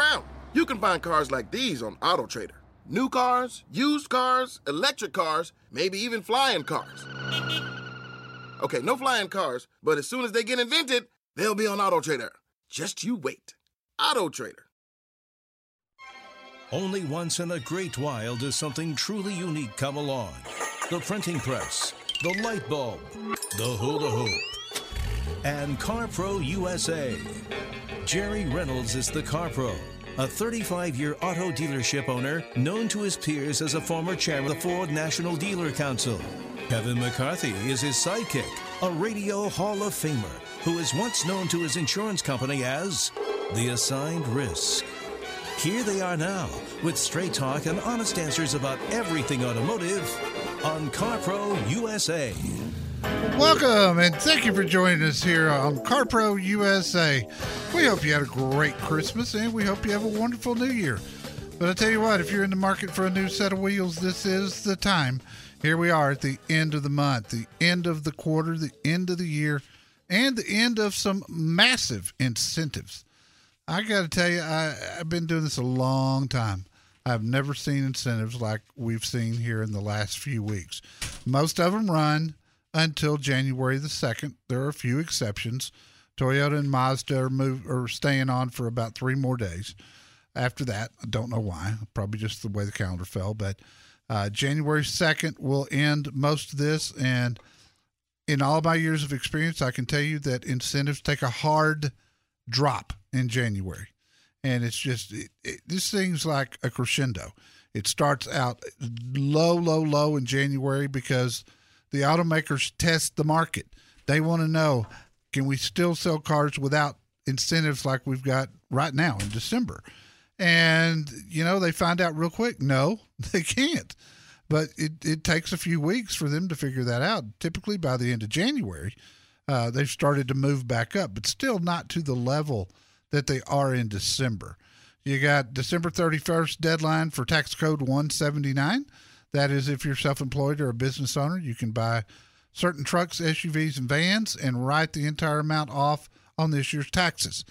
around. You can find cars like these on AutoTrader. New cars, used cars, electric cars, maybe even flying cars. Okay, no flying cars, but as soon as they get invented, they'll be on AutoTrader. Just you wait. AutoTrader. Only once in a great while does something truly unique come along. The printing press, the light bulb, the hula hoop, and CarPro USA. Jerry Reynolds is the car pro, a 35 year auto dealership owner known to his peers as a former chairman of the Ford National Dealer Council. Kevin McCarthy is his sidekick, a radio Hall of Famer who is once known to his insurance company as the assigned risk. Here they are now with straight talk and honest answers about everything automotive on CarPro USA. Welcome and thank you for joining us here on CarPro USA. We hope you had a great Christmas and we hope you have a wonderful New Year. But I tell you what, if you're in the market for a new set of wheels, this is the time. Here we are at the end of the month, the end of the quarter, the end of the year, and the end of some massive incentives. I got to tell you, I, I've been doing this a long time. I've never seen incentives like we've seen here in the last few weeks. Most of them run until January the 2nd. There are a few exceptions. Toyota and Mazda are, move, are staying on for about three more days. After that, I don't know why, probably just the way the calendar fell, but uh, January 2nd will end most of this. And in all my years of experience, I can tell you that incentives take a hard drop in January. And it's just, it, it, this thing's like a crescendo. It starts out low, low, low in January because the automakers test the market. They want to know can we still sell cars without incentives like we've got right now in December? And, you know, they find out real quick no, they can't. But it, it takes a few weeks for them to figure that out. Typically by the end of January, uh, they've started to move back up, but still not to the level that they are in December. You got December 31st deadline for tax code 179. That is, if you're self employed or a business owner, you can buy certain trucks, SUVs, and vans and write the entire amount off on this year's taxes.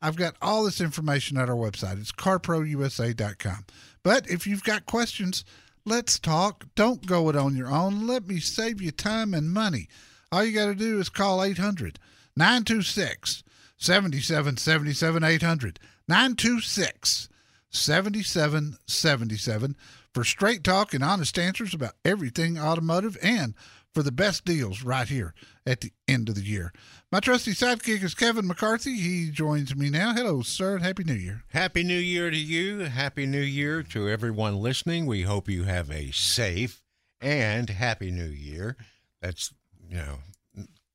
I've got all this information at our website. It's carprousa.com. But if you've got questions, let's talk. Don't go it on your own. Let me save you time and money. All you got to do is call 800 926 7777 800 926 7777 for straight talk and honest answers about everything automotive and for the best deals right here at the end of the year. My trusty sidekick is Kevin McCarthy. He joins me now. Hello, sir, and Happy New Year. Happy New Year to you. Happy New Year to everyone listening. We hope you have a safe and happy New Year. That's, you know,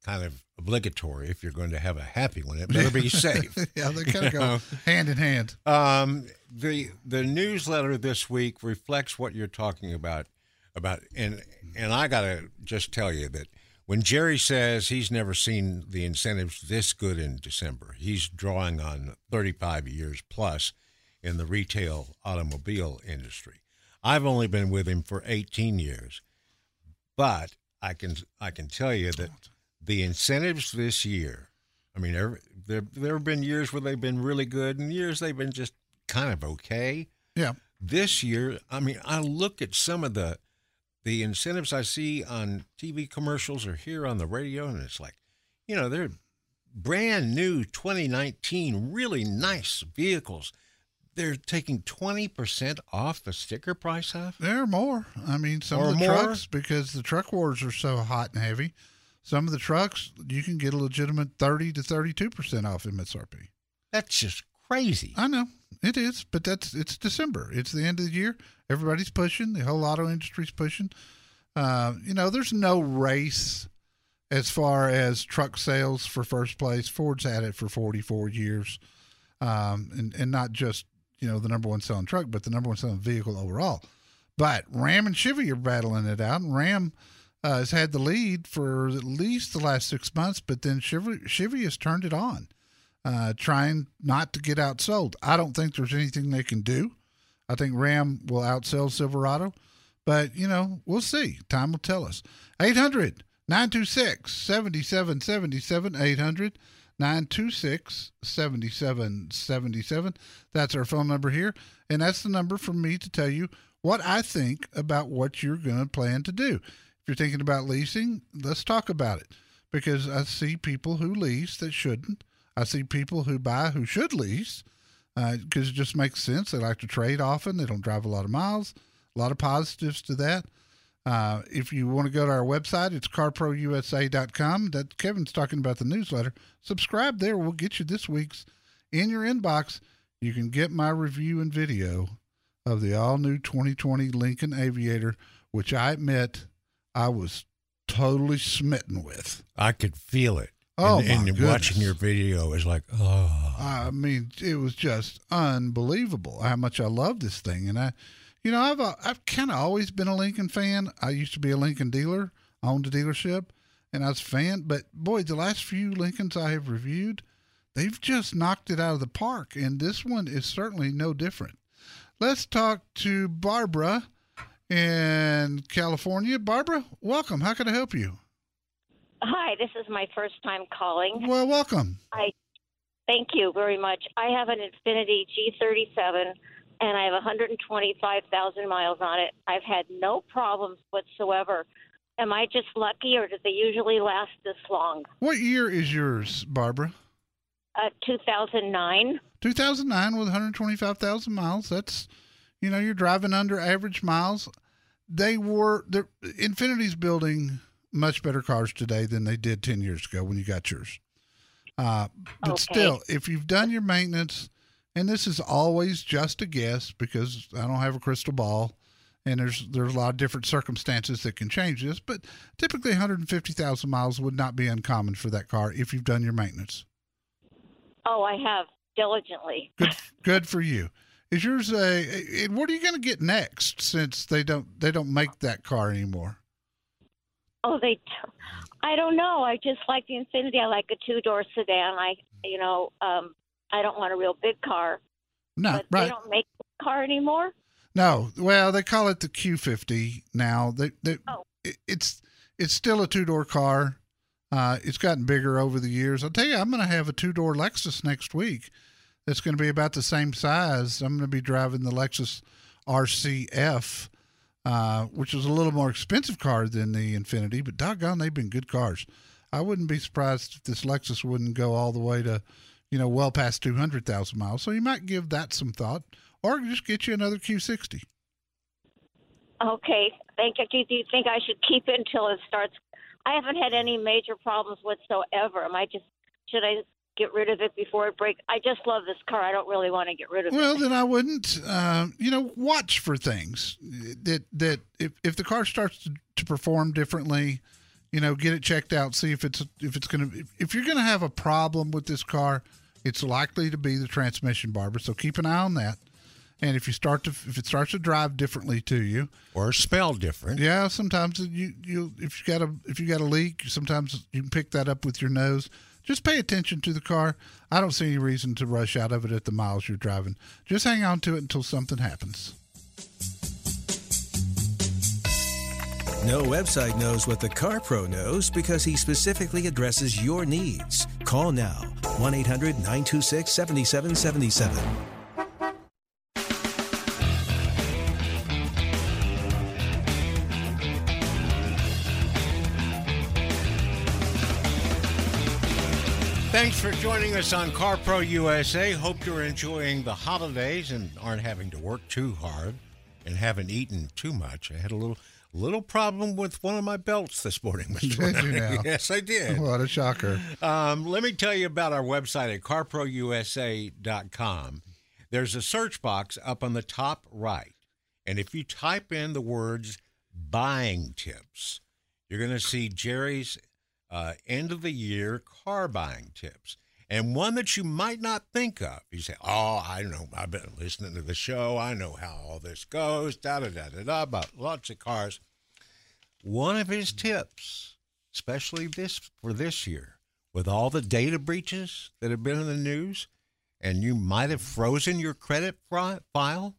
kind of obligatory if you're going to have a happy one. It better be safe. yeah, they kind of go know? hand in hand. Um, the the newsletter this week reflects what you're talking about about and and I got to just tell you that when Jerry says he's never seen the incentives this good in December, he's drawing on 35 years plus in the retail automobile industry. I've only been with him for 18 years, but I can I can tell you that the incentives this year. I mean, there there there have been years where they've been really good, and years they've been just kind of okay. Yeah. This year, I mean, I look at some of the the incentives I see on TV commercials or here on the radio, and it's like, you know, they're brand new 2019, really nice vehicles. They're taking 20% off the sticker price of? There are more. I mean, some or of the more? trucks, because the truck wars are so hot and heavy, some of the trucks, you can get a legitimate 30 to 32% off MSRP. That's just crazy. I know. It is, but that's it's December. It's the end of the year. Everybody's pushing. The whole auto industry's pushing. Uh, you know, there's no race as far as truck sales for first place. Ford's had it for 44 years. um, and and not just you know the number one selling truck, but the number one selling vehicle overall. But Ram and Chevy are battling it out, and Ram uh, has had the lead for at least the last six months, but then Chevy, Chevy has turned it on, uh, trying not to get outsold. I don't think there's anything they can do. I think Ram will outsell Silverado, but you know we'll see. Time will tell us. 800 926 7777 800 926 7777. That's our phone number here. And that's the number for me to tell you what I think about what you're going to plan to do. You're thinking about leasing, let's talk about it because I see people who lease that shouldn't. I see people who buy who should lease because uh, it just makes sense. They like to trade often, they don't drive a lot of miles. A lot of positives to that. Uh, if you want to go to our website, it's carprousa.com. That Kevin's talking about the newsletter. Subscribe there. We'll get you this week's in your inbox. You can get my review and video of the all new 2020 Lincoln Aviator, which I admit I was totally smitten with. I could feel it. Oh, and, and watching your video is like, oh, I mean, it was just unbelievable how much I love this thing. And I, you know, I've uh, I've kind of always been a Lincoln fan. I used to be a Lincoln dealer, owned a dealership, and I was a fan. But boy, the last few Lincolns I have reviewed, they've just knocked it out of the park, and this one is certainly no different. Let's talk to Barbara in California. Barbara, welcome. How can I help you? Hi, this is my first time calling. Well, welcome. I thank you very much. I have an Infiniti G37 and I have 125,000 miles on it. I've had no problems whatsoever. Am I just lucky or do they usually last this long? What year is yours, Barbara? Uh, 2009. 2009 with 125,000 miles. That's, you know, you're driving under average miles. They were, the Infiniti's building much better cars today than they did 10 years ago when you got yours. Uh, but Okay. still, if you've done your maintenance, and this is always just a guess because I don't have a crystal ball, and there's there's a lot of different circumstances that can change this, but typically 150,000 miles would not be uncommon for that car if you've done your maintenance. Oh, I have diligently. Good, good for you. Is yours a? What are you going to get next? Since they don't they don't make that car anymore. Oh, they. T- I don't know. I just like the Infiniti. I like a two door sedan. I, you know, um, I don't want a real big car. No, But right? they don't make the car anymore. No. Well, they call it the Q50 now. They, they Oh. it, it's it's still a two door car. Uh, it's gotten bigger over the years. I'll tell you, I'm going to have a two door Lexus next week. That's going to be about the same size. I'm going to be driving the Lexus RCF, uh, which is a little more expensive car than the Infiniti, but doggone, they've been good cars. I wouldn't be surprised if this Lexus wouldn't go all the way to, you know, well past 200,000 miles. So you might give that some thought or just get you another Q60. Okay. Thank you. Do you think I should keep it until it starts? I haven't had any major problems whatsoever. Am I just should I get rid of it before it breaks? I just love this car. I don't really want to get rid of Well, it. Well, then I wouldn't. Uh, you know, watch for things that that if, if the car starts to, to perform differently, you know, get it checked out. See if it's if it's gonna if, if you're gonna have a problem with this car, it's likely to be the transmission, Barbara. So keep an eye on that. And if you start to if it starts to drive differently to you, or smell different. yeah, sometimes you you if you got a if you got a leak, sometimes you can pick that up with your nose. Just pay attention to the car. I don't see any reason to rush out of it at the miles you're driving. Just hang on to it until something happens. No website knows what the Car Pro knows because he specifically addresses your needs. Call now 1 800 926 7777. Thanks for joining us on CarPro USA. Hope you're enjoying the holidays and aren't having to work too hard and haven't eaten too much. I had a little little problem with one of my belts this morning. Mr. Did you now? Yes, I did. What a shocker. Um, let me tell you about our website at carprousa.com. There's a search box up on the top right. And if you type in the words buying tips, you're going to see Jerry's uh, end of the year car buying tips. and one that you might not think of. You say, "Oh, I know. I've been listening to the show. I know how all this goes." Da da da da da. About lots of cars. One of his tips, especially this for this year, with all the data breaches that have been in the news, and you might have frozen your credit file.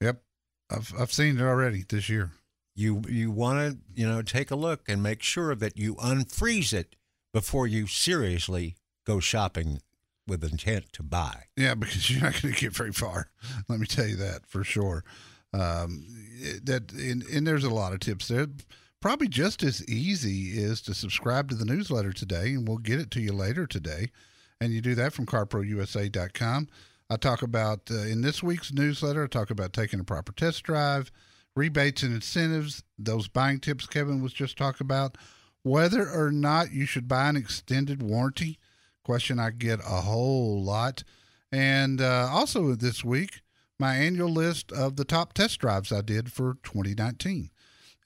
Yep. I've I've seen it already this year. You you want to you know take a look and make sure that you unfreeze it before you seriously go shopping with intent to buy. Yeah, because you're not going to get very far. Let me tell you that for sure. Um, that and, and there's a lot of tips there. Probably just as easy is to subscribe to the newsletter today, and we'll get it to you later today. And you do that from carprousa.com. I talk about uh, in this week's newsletter. I talk about taking a proper test drive, rebates and incentives, those buying tips Kevin was just talking about, whether or not you should buy an extended warranty. Question I get a whole lot. And uh, also this week, my annual list of the top test drives I did for 2019.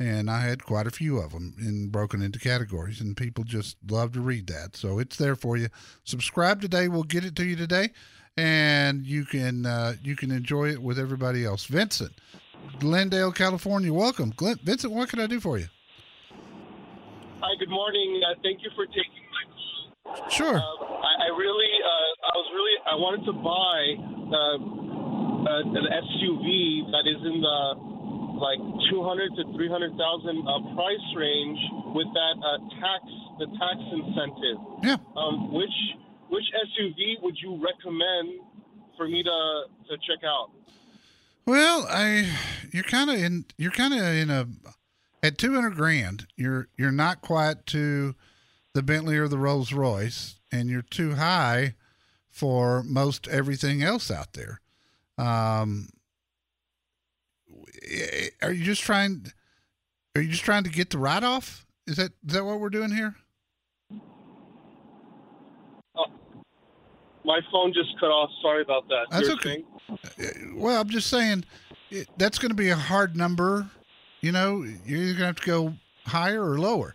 And I had quite a few of them in broken into categories, and people just love to read that. So it's there for you. Subscribe today. We'll get it to you today, and you can uh, you can enjoy it with everybody else. Vincent, Glendale, California. Welcome, Glenn, Vincent. What can I do for you? Hi, good morning. Uh, thank you for taking my call. Sure. Uh, I, I really, uh, I was really, I wanted to buy uh, uh, an SUV that is in the like two hundred to three hundred thousand uh, price range with that uh, tax, the tax incentive. Yeah. Um, which which SUV would you recommend for me to to check out? Well, I you're kind of in you're kind of in a at 200 grand, you're you're not quite to the Bentley or the Rolls Royce and you're too high for most everything else out there. Um are you just trying are you just trying to get the write off? Is that is that what we're doing here? My phone just cut off. Sorry about that. That's You're okay. saying? Well, I'm just saying it, that's going to be a hard number. You know, you're either going to have to go higher or lower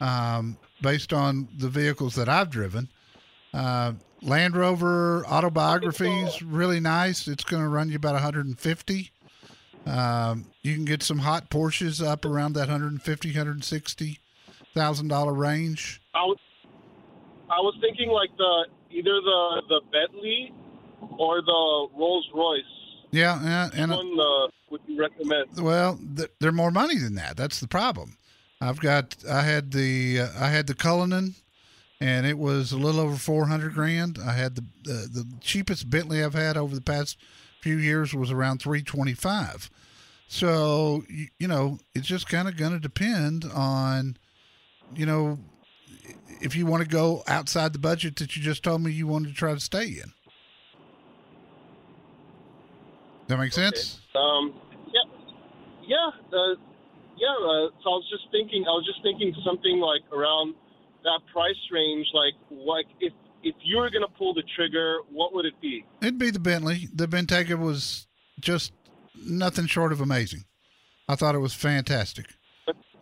um, based on the vehicles that I've driven. Uh, Land Rover autobiographies really nice. It's going to run you about 150. Um, you can get some hot Porsches up around that 150, 160 thousand dollar range. I was, I was thinking like the either the the Bentley or the Rolls Royce. Yeah, yeah, and uh, one uh, would you recommend? Well, th- they're more money than that. That's the problem. I've got I had the uh, I had the Cullinan, and it was a little over four hundred grand. I had the uh, the cheapest Bentley I've had over the past few years was around three twenty five. So you, you know it's just kind of going to depend on, you know, if you want to go outside the budget that you just told me you wanted to try to stay in. That make sense? Um, yeah, yeah, uh, yeah. Uh, so I was just thinking, I was just thinking something like around that price range. Like, like if if you were gonna pull the trigger, what would it be? It'd be the Bentley. The Bentayga was just nothing short of amazing. I thought it was fantastic.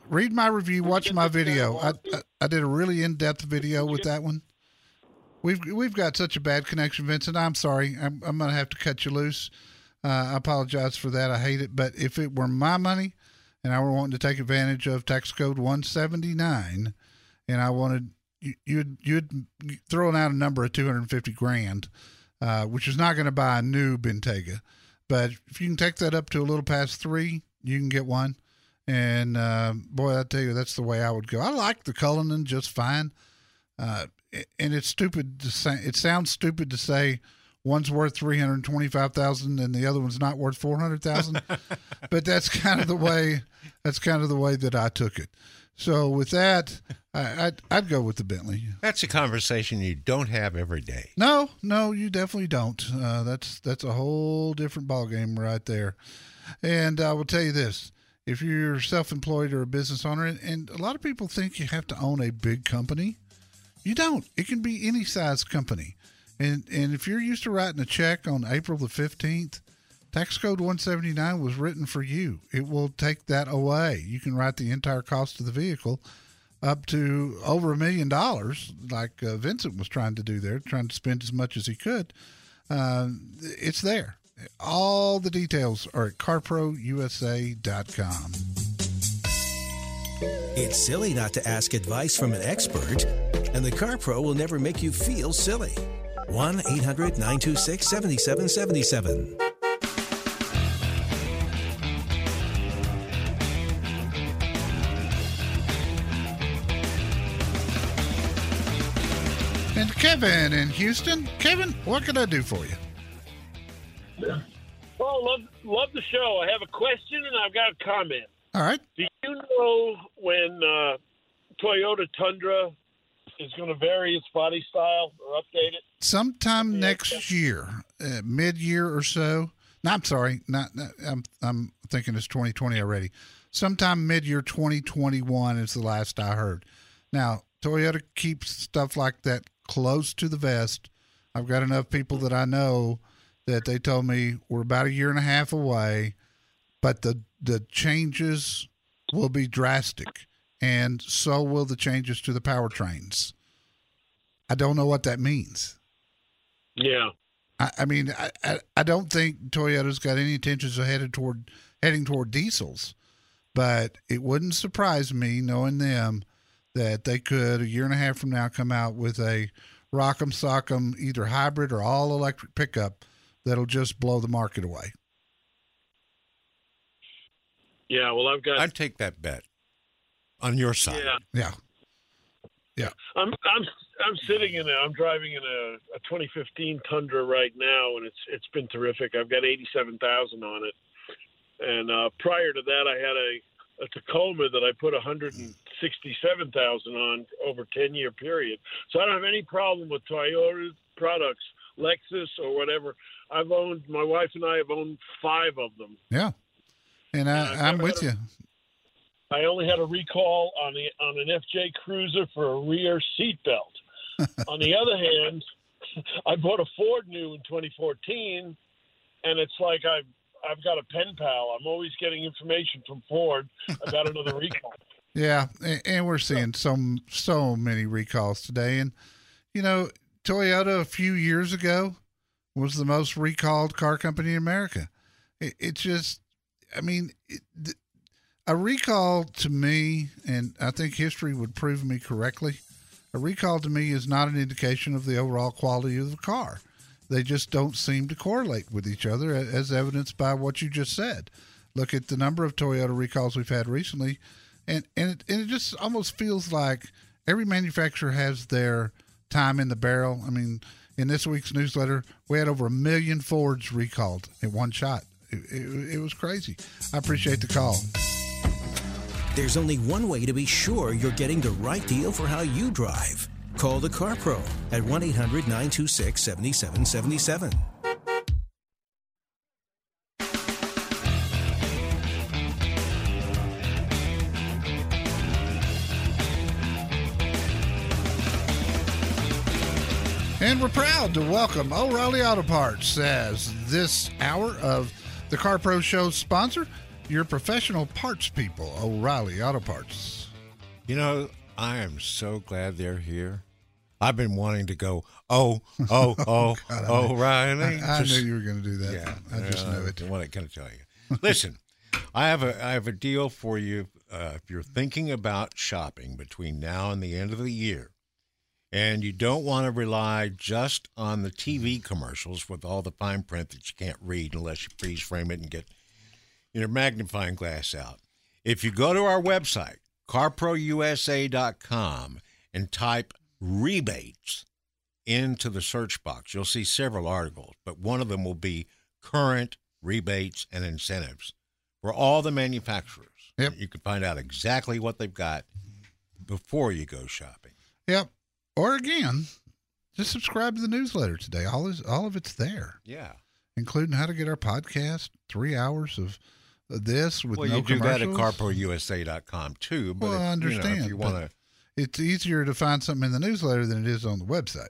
Read my review, watch my video. I, I, I did a really in depth video with that one. We've we've got such a bad connection, Vincent. I'm sorry. I'm I'm gonna have to cut you loose. Uh, I apologize for that. I hate it. But if it were my money, and I were wanting to take advantage of tax code 179, and I wanted you, you'd you'd thrown out a number of 250 grand, uh, which is not going to buy a new Bentayga, but if you can take that up to a little past three, you can get one. And uh, boy, I tell you, that's the way I would go. I like the Cullinan just fine, uh, and it's stupid to say. It sounds stupid to say one's worth three hundred twenty-five thousand and the other one's not worth four hundred thousand, but that's kind of the way. That's kind of the way that I took it. So with that, I, I'd, I'd go with the Bentley. That's a conversation you don't have every day. No, no, you definitely don't. Uh, that's that's a whole different ballgame right there. And I will tell you this: if you're self-employed or a business owner, and, and a lot of people think you have to own a big company, you don't. It can be any size company. And and if you're used to writing a check on April the fifteenth, tax code 179 was written for you. It will take that away. You can write the entire cost of the vehicle up to over a million dollars, like uh, Vincent was trying to do there, trying to spend as much as he could. Uh, it's there. All the details are at carprousa.com. It's silly not to ask advice from an expert, and the Car Pro will never make you feel silly. 1 800 926 7777. And Kevin in Houston. Kevin, what can I do for you? Oh, love love the show. I have a question and I've got a comment. All right. Do you know when uh, Toyota Tundra is going to vary its body style or update it? Sometime next year, uh, mid year or so. No, I'm sorry. Not, not I'm I'm thinking it's 2020 already. Sometime mid year 2021 is the last I heard. Now, Toyota keeps stuff like that close to the vest. I've got enough people that I know that they told me we're about a year and a half away, but the the changes will be drastic, and so will the changes to the powertrains. I don't know what that means. Yeah. I, I mean, I, I, I don't think Toyota's got any intentions of headed toward heading toward diesels, but it wouldn't surprise me knowing them that they could a year and a half from now come out with a rock'em sock'em either hybrid or all electric pickup that'll just blow the market away. Yeah. Well, I've got. I'd take that bet on your side. yeah. Yeah. I'm I'm I'm sitting in a I'm driving in a, a 2015 Tundra right now, and it's it's been terrific. I've got 87,000 on it, and uh, prior to that, I had a, a Tacoma that I put 167,000 on over 10 year period. So I don't have any problem with Toyota products, Lexus or whatever. I've owned my wife and I have owned five of them. Yeah. And I, I'm with had you. I only had a recall on the on an FJ Cruiser for a rear seat belt. on the other hand, I bought a Ford new in 2014, and it's like I've I've got a pen pal. I'm always getting information from Ford about another recall. Yeah, a- and we're seeing so so many recalls today, and you know, Toyota a few years ago was the most recalled car company in America. It, it's just, I mean, it, a recall to me, and I think history would prove me correctly. A recall to me is not an indication of the overall quality of the car. They just don't seem to correlate with each other, as evidenced by what you just said. Look at the number of Toyota recalls we've had recently, and and it, and it just almost feels like every manufacturer has their time in the barrel. I mean, in this week's newsletter, we had over a million Fords recalled in one shot. It, it, it was crazy. I appreciate the call. There's only one way to be sure you're getting the right deal for how you drive. Call the Car Pro at 1 800 926 7777. And we're proud to welcome O'Reilly Auto Parts as this hour of the Car Pro Show's sponsor, your professional parts people, O'Reilly Auto Parts. You know, I am so glad they're here. I've been wanting to go, oh, oh, oh, God, oh, knew- I, I knew you were going to do that. Yeah, I just uh, knew it. What can I tell you? Listen, I have a I have a deal for you. Uh, if you're thinking about shopping between now and the end of the year, and you don't want to rely just on the TV mm-hmm. commercials with all the fine print that you can't read unless you freeze frame it and get your magnifying glass out. If you go to our website, carprousa.com, and type rebates into the search box, you'll see several articles, but one of them will be current rebates and incentives for all the manufacturers. Yep. You can find out exactly what they've got before you go shopping. Yep. Or again, just subscribe to the newsletter today. All is all of it's there, Yeah. including how to get our podcast, three hours of uh, this with well, no you do that at commercials. carprousa.com too. But Well, I if, you know, understand, if you want to, It's easier to find something in the newsletter than it is on the website.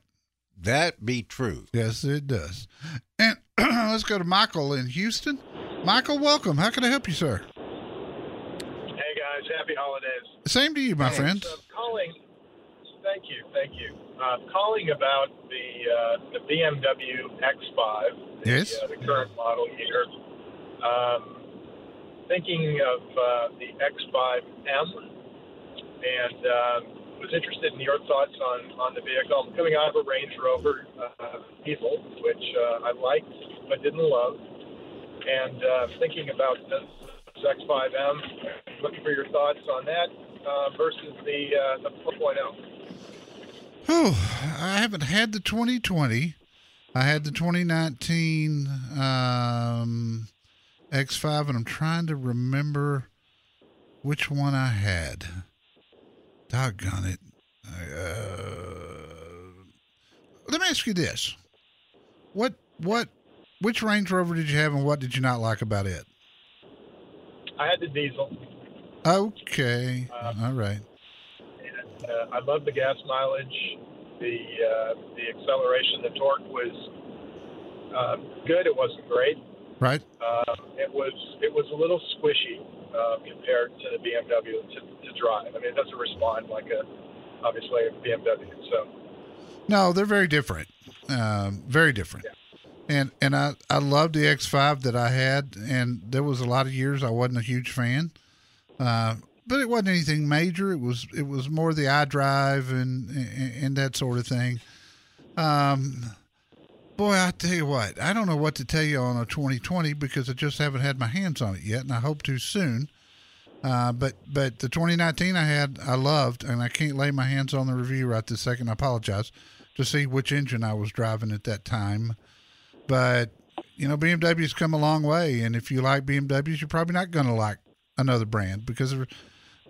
that be true. Yes, it does. And let's go to Michael in Houston. Michael, welcome. How can I help you, sir? Hey guys, happy holidays. Same to you, my friend. So I'm calling I'm calling about the uh, the BMW X5, the, Yes. uh, the current model year. Um, thinking of uh, the X5M, and um, was interested in your thoughts on, on the vehicle. I'm coming out of a Range Rover uh, diesel, which uh, I liked but didn't love, and uh, thinking about this X5M. Looking for your thoughts on that uh, versus the uh, the 4.0. Oh, I haven't had the 2020. I had the 2019 um, X5, and I'm trying to remember which one I had. Doggone it. Uh, let me ask you this: what what which Range Rover did you have, and what did you not like about it? I had the diesel. Okay, all right. Uh, I love the gas mileage. The uh, the acceleration, the torque was uh, good. It wasn't great. Right. Um, it was it was a little squishy uh, compared to the BMW to, to drive. I mean, it doesn't respond like a obviously a BMW. So No, they're very different. Um, very different. And and I I loved the X5 that I had, and there was a lot of years I wasn't a huge fan. Uh, but it wasn't anything major. It was it was more the iDrive and and, and that sort of thing. Um, boy, I tell you what, I don't know what to tell you on a 2020 because I just haven't had my hands on it yet, and I hope to soon. Uh, but but the 2019 I had, I loved, and I can't lay my hands on the review right this second. I apologize to see which engine I was driving at that time. But you know, BMW's come a long way, and if you like BMWs, you're probably not going to like another brand because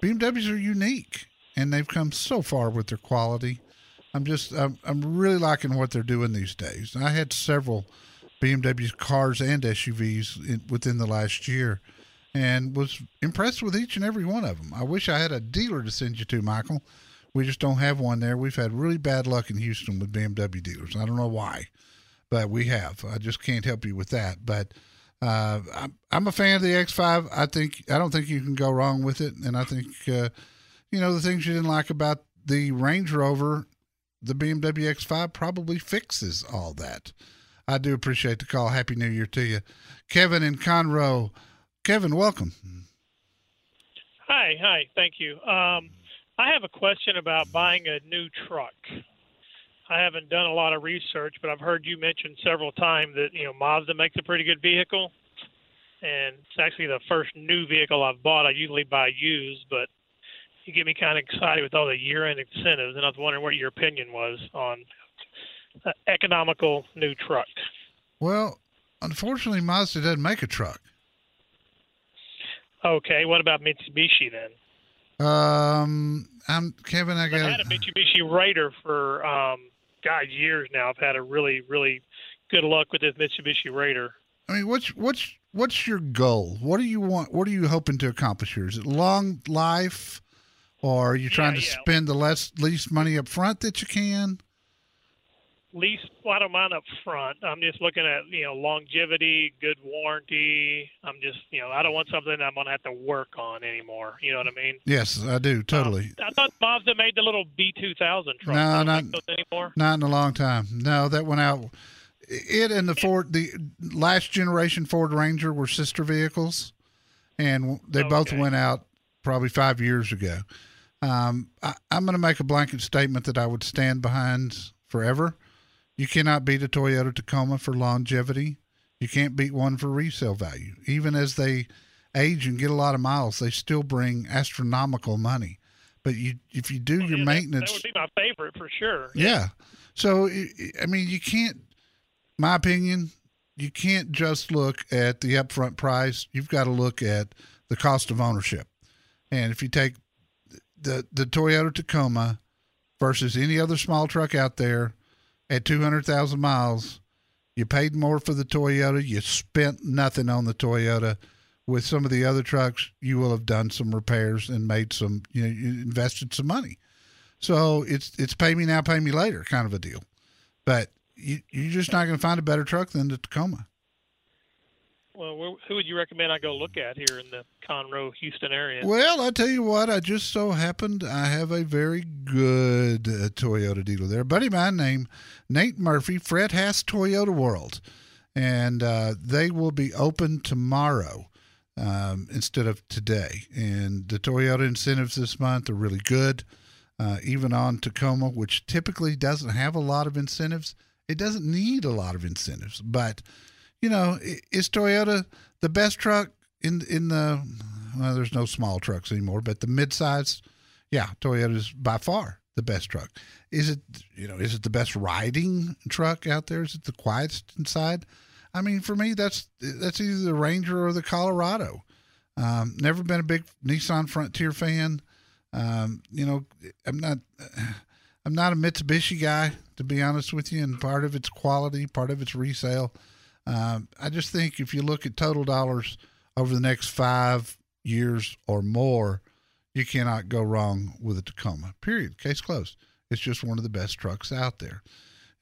BMWs are unique, and they've come so far with their quality. I'm just I'm, I'm really liking what they're doing these days. I had several BMW cars and SUVs in, within the last year, and was impressed with each and every one of them. I wish I had a dealer to send you to, Michael. We just don't have one there. We've had really bad luck in Houston with BMW dealers. I don't know why, but we have. I just can't help you with that. But uh, I'm, a fan of the X5. I think I don't think you can go wrong with it, and I think uh, you know the things you didn't like about the Range Rover, the BMW X5 probably fixes all that. I do appreciate the call. Happy New Year to you, Kevin in Conroe. Kevin, welcome. Hi, hi, thank you. Um, I have a question about buying a new truck. I haven't done a lot of research, but I've heard you mention several times that you know Mazda makes a pretty good vehicle, and it's actually the first new vehicle I've bought. I usually buy used, but you get me kind of excited with all the year-end incentives, and I was wondering what your opinion was on an economical new truck. Well, unfortunately, Mazda doesn't make a truck. Okay, what about Mitsubishi then? Um, I'm Kevin. I got had a Mitsubishi Raider for um, God years now. I've had a really, really good luck with this Mitsubishi Raider. I mean, what's what's what's your goal? What do you want? What are you hoping to accomplish here? Is it long life, or are you trying to yeah. spend the less least money up front that you can? Least, well, I don't mind up front. I'm just looking at you know longevity, good warranty. I'm just you know I don't want something I'm gonna have to work on anymore. You know what I mean? Yes, I do totally. I thought Mazda made the little B2000 truck. No, not- anymore. Not in a long time. No, that went out. It and the Ford, the last generation Ford Ranger were sister vehicles, and they both went out probably five years ago. Um, I, I'm going to make a blanket statement that I would stand behind forever. You cannot beat a Toyota Tacoma for longevity. You can't beat one for resale value. Even as they age and get a lot of miles, they still bring astronomical money. But you, if you do your Yeah, maintenance, That, would be my favorite for sure. yeah. So I I mean, you can't. My opinion, you can't just look at the upfront price. You've got to look at the cost of ownership. And if you take the the Toyota Tacoma versus any other small truck out there at two hundred thousand miles, you paid more for the Toyota. You spent nothing on the Toyota. With some of the other trucks, you will have done some repairs and made some. You know, you invested some money. So it's it's pay me now, pay me later kind of a deal. But you you're just not going to find a better truck than the Tacoma. Well, who would you recommend I go look at here in the Conroe, Houston area? Well, I tell you what, I just so happened I have a very good uh, Toyota dealer there. A buddy of mine named Nate Murphy, Fred Haas Toyota World, and uh, they will be open tomorrow um, instead of today. And the Toyota incentives this month are really good. Uh, even on Tacoma, which typically doesn't have a lot of incentives, it doesn't need a lot of incentives. But you know, is Toyota the best truck in in the? Well, there's no small trucks anymore, but the midsize, yeah, Toyota is by far the best truck. Is it? You know, is it the best riding truck out there? Is it the quietest inside? I mean, for me, that's that's either the Ranger or the Colorado. Um, never been a big Nissan Frontier fan. Um, you know, I'm not. I'm not a Mitsubishi guy, to be honest with you, and part of its quality, part of its resale. Um, I just think if you look at total dollars over the next five years or more, you cannot go wrong with a Tacoma. Period. Case closed. It's just one of the best trucks out there.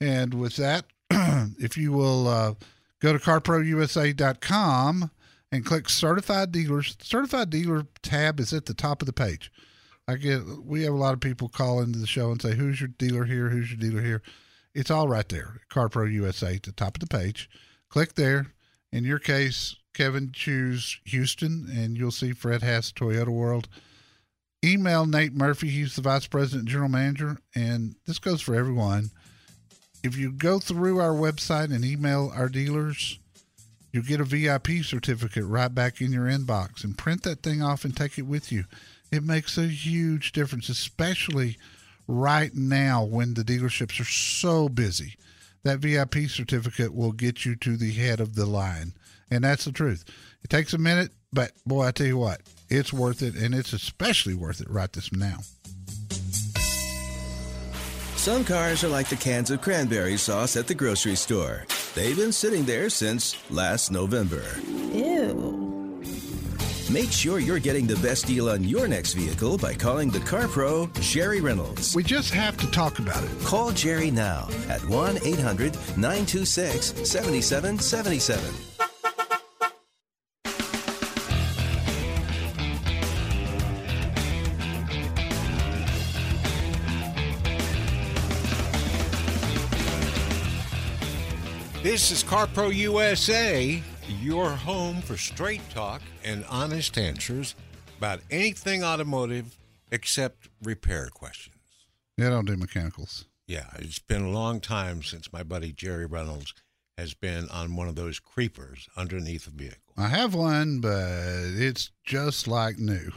And with that, if you will uh, go to carprousa.com and click certified dealers, certified dealer tab is at the top of the page. I get we have a lot of people call into the show and say, "Who's your dealer here? Who's your dealer here?" It's all right there. CarPro USA at the top of the page. Click there. In your case, Kevin, choose Houston, and you'll see Fred Haas Toyota World. Email Nate Murphy. He's the vice president general manager, and this goes for everyone. If you go through our website and email our dealers, you'll get a VIP certificate right back in your inbox and print that thing off and take it with you. It makes a huge difference, especially right now when the dealerships are so busy. That VIP certificate will get you to the head of the line. And that's the truth. It takes a minute, but boy, I tell you what, it's worth it. And it's especially worth it right this now. Some cars are like the cans of cranberry sauce at the grocery store. They've been sitting there since last November. Ew. Make sure you're getting the best deal on your next vehicle by calling the Car Pro, Jerry Reynolds. We just have to talk about it. Call Jerry now at 1 800 926 7777. This is CarPro USA, your home for straight talk and honest answers about anything automotive except repair questions. Yeah, I don't do mechanicals. Yeah, it's been a long time since my buddy Jerry Reynolds has been on one of those creepers underneath a vehicle. I have one, but it's just like new.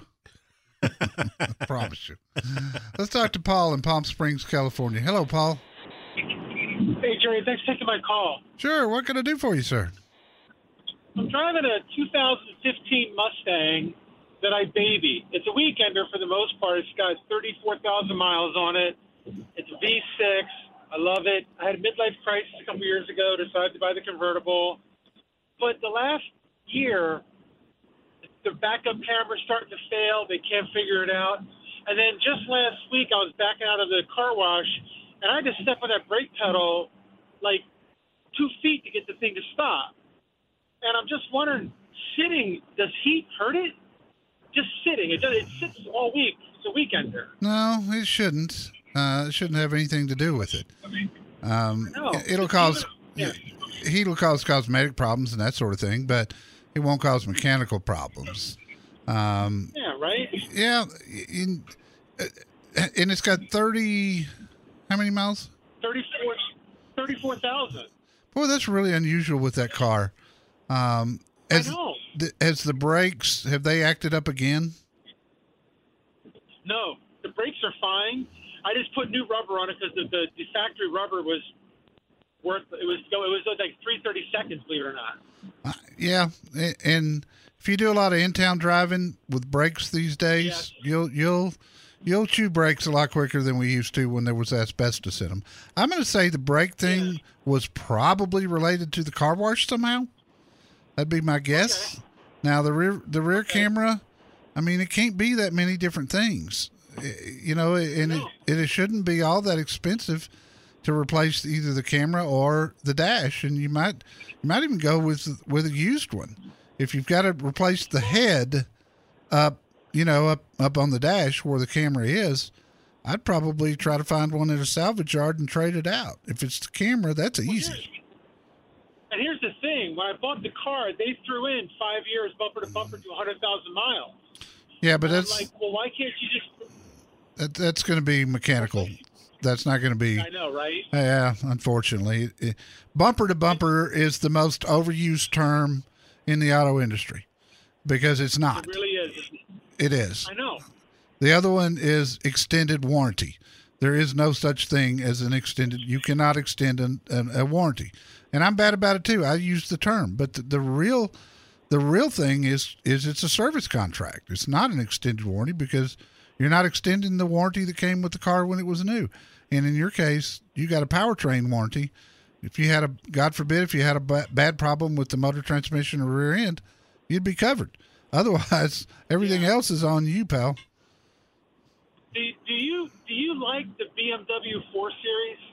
I promise you. Let's talk to Paul in Palm Springs, California. Hello, Paul. Hey, Jerry, thanks for taking my call. Sure. What can I do for you, sir? I'm driving a 2015 Mustang that I baby. It's a weekender for the most part. It's got 34,000 miles on it. It's a V6. I love it. I had a midlife crisis a couple years ago. Decided to buy the convertible, but the last year, the backup camera's starting to fail. They can't figure it out. And then just last week, I was backing out of the car wash, and I just stepped on that brake pedal like two feet to get the thing to stop. And I'm just wondering, sitting, does heat hurt it? Just sitting. It, does, it sits all week. It's a weekender. No, it shouldn't. Uh, it shouldn't have anything to do with it. Um, No, it'll cause even- heat will cause cosmetic problems and that sort of thing, but it won't cause mechanical problems. Um, Yeah, right? yeah, in, uh, and it's got thirty. How many miles? 34 34,000. Boy, that's really unusual with that car. Um, has, th- has the brakes have they acted up again? No, the brakes are fine. I just put new rubber on it because the, the, the factory rubber was worth it was it was like 330 seconds, believe it or not. Yeah, and if you do a lot of in-town driving with brakes these days, you'll you'll you'll chew brakes a lot quicker than we used to when there was asbestos in them. I'm going to say the brake thing was probably related to the car wash somehow. That'd be my guess. Now the rear the rear camera, I mean, it can't be that many different things, Eh, you know, and it, it shouldn't be all that expensive to replace either the camera or the dash, and you might you might even go with with a used one. If you've got to replace the head up, you know, up up on the dash where the camera is, I'd probably try to find one at a salvage yard and trade it out. If it's the camera, that's easy. And here's the thing: when I bought the car, they threw in five years bumper to bumper to 100,000 miles. Yeah, but that's like, well, why can't you just? that, that's going to be mechanical. That's not going to be. I know, right? Yeah, unfortunately, bumper to bumper is the most overused term in the auto industry because it's not. It really is. It is. I know. The other one is extended warranty. There is no such thing as an extended. You cannot extend an, an, a warranty, and I'm bad about it too. I use the term, but the, the real, the real thing is is it's a service contract. It's not an extended warranty because you're not extending the warranty that came with the car when it was new. And in your case, you got a powertrain warranty. If you had a, God forbid, if you had a bad problem with the motor transmission or rear end, you'd be covered. Otherwise, everything else is on you, pal. Do, do you do you like the BMW 4 Series?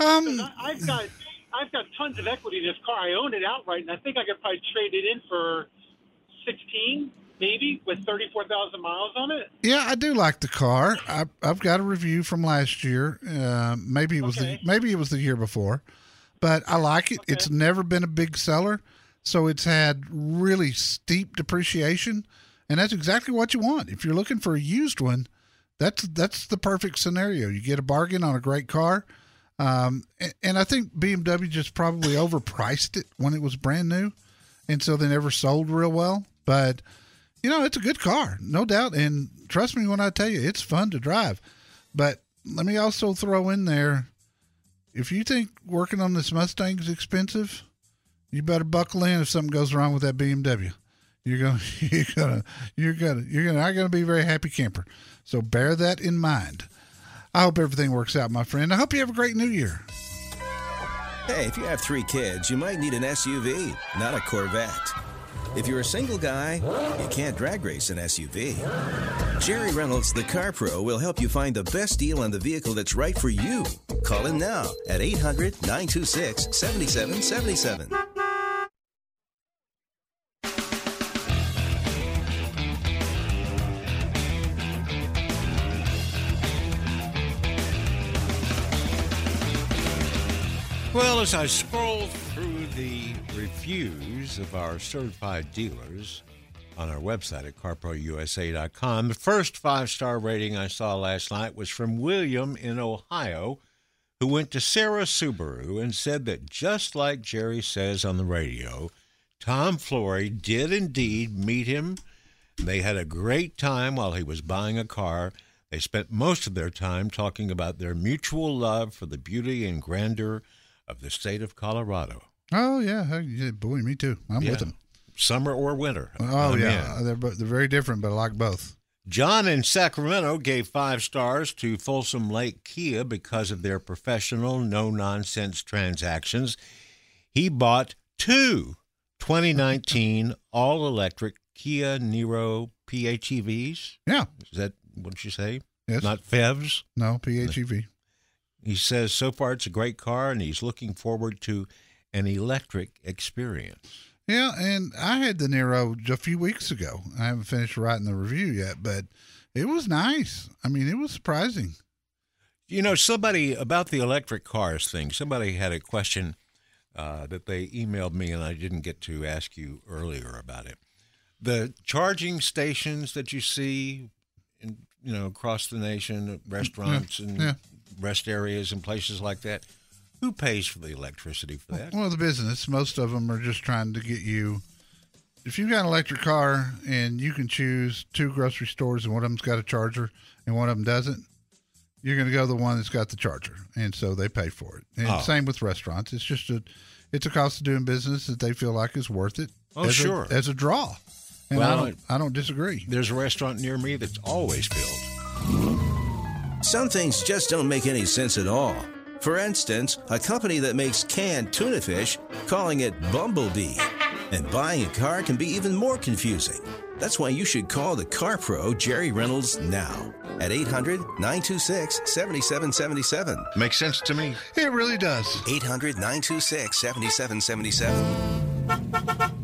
Um, I, I've got I've got tons of equity in this car. I own it outright, and I think I could probably trade it in for 16, maybe, with 34,000 miles on it. Yeah, I do like the car. I, I've got a review from last year. Uh, maybe it was Okay. the maybe it was the year before, but I like it. It's never been a big seller, so it's had really steep depreciation, and that's exactly what you want. If you're looking for a used one, that's that's the perfect scenario. You get a bargain on a great car, um, and, and I think BMW just probably overpriced it when it was brand new, and so they never sold real well. But you know, it's a good car, no doubt. And trust me when I tell you, it's fun to drive. But let me also throw in there if you think working on this Mustang is expensive, you better buckle in if something goes wrong with that BMW. You're gonna, you're gonna, you're gonna, you're gonna, not gonna be a very happy camper. So bear that in mind. I hope everything works out, my friend. I hope you have a great New Year. Hey, if you have three kids, you might need an SUV, not a Corvette. If you're a single guy, you can't drag race an SUV. Jerry Reynolds, the Car Pro, will help you find the best deal on the vehicle that's right for you. Call him now at 800 926 7777. As I scroll through the reviews of our certified dealers on our website at carprousa.com, the first five star rating I saw last night was from William in Ohio, who went to Sarah Subaru and said that just like Jerry says on the radio, Tom Flory did indeed meet him. They had a great time while he was buying a car. They spent most of their time talking about their mutual love for the beauty and grandeur of the state of Colorado. Oh yeah, boy, me too. I'm Yeah. with them. Summer or winter. Oh I'm yeah, in. they're they're very different, but I like both. John in Sacramento gave five stars to Folsom Lake Kia because of their professional, no nonsense transactions. He bought two 2019 all electric Kia Niro PHEVs. Yeah. Is that what did you say? Yes. Not FEVs? No PHEV. He says so far it's a great car and he's looking forward to an electric experience. Yeah, and I had the Niro a few weeks ago. I haven't finished writing the review yet, but it was nice. I mean, it was surprising. You know, somebody about the electric cars thing, somebody had a question uh, that they emailed me and I didn't get to ask you earlier about it. The charging stations that you see in, you know, across the nation, at restaurants and yeah. Rest areas and places like that, who pays for the electricity for that? Well, the business, most of them are just trying to get you. If you've got an electric car and you can choose two grocery stores and one of them's got a charger and one of them doesn't, you're going to go to the one that's got the charger, and so they pay for it. And Oh. same with restaurants. It's just a, it's a cost of doing business that they feel like is worth it. Oh, as a- sure. as a draw. And I don't, I don't disagree. There's a restaurant near me that's always filled. Some things just don't make any sense at all. For instance, a company that makes canned tuna fish calling it Bumblebee. And buying a car can be even more confusing. That's why you should call the car pro Jerry Reynolds now at 800 926 7777. Makes sense to me. It really does. 800 926 7777.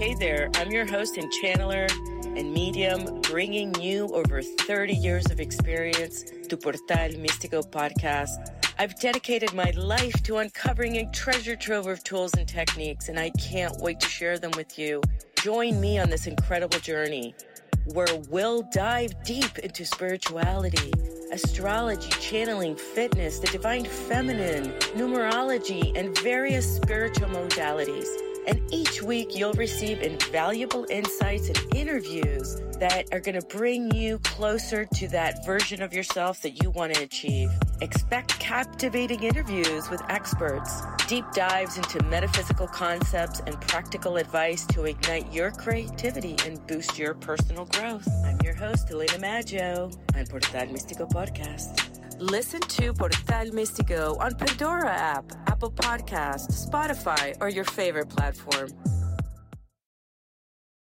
Hey there, I'm your host and channeler and medium, bringing you over 30 years of experience to Portal Místico podcast. I've dedicated my life to uncovering a treasure trove of tools and techniques, and I can't wait to share them with you. Join me on this incredible journey where we'll dive deep into spirituality, astrology, channeling, fitness, the divine feminine, numerology, and various spiritual modalities. And each week, you'll receive invaluable insights and interviews that are going to bring you closer to that version of yourself that you want to achieve. Expect captivating interviews with experts, deep dives into metaphysical concepts, and practical advice to ignite your creativity and boost your personal growth. I'm your host, Elena Maggio, on Portal Místico Podcast. Listen to Portal Místico on Pandora app, Apple Podcast, Spotify, or your favorite platform.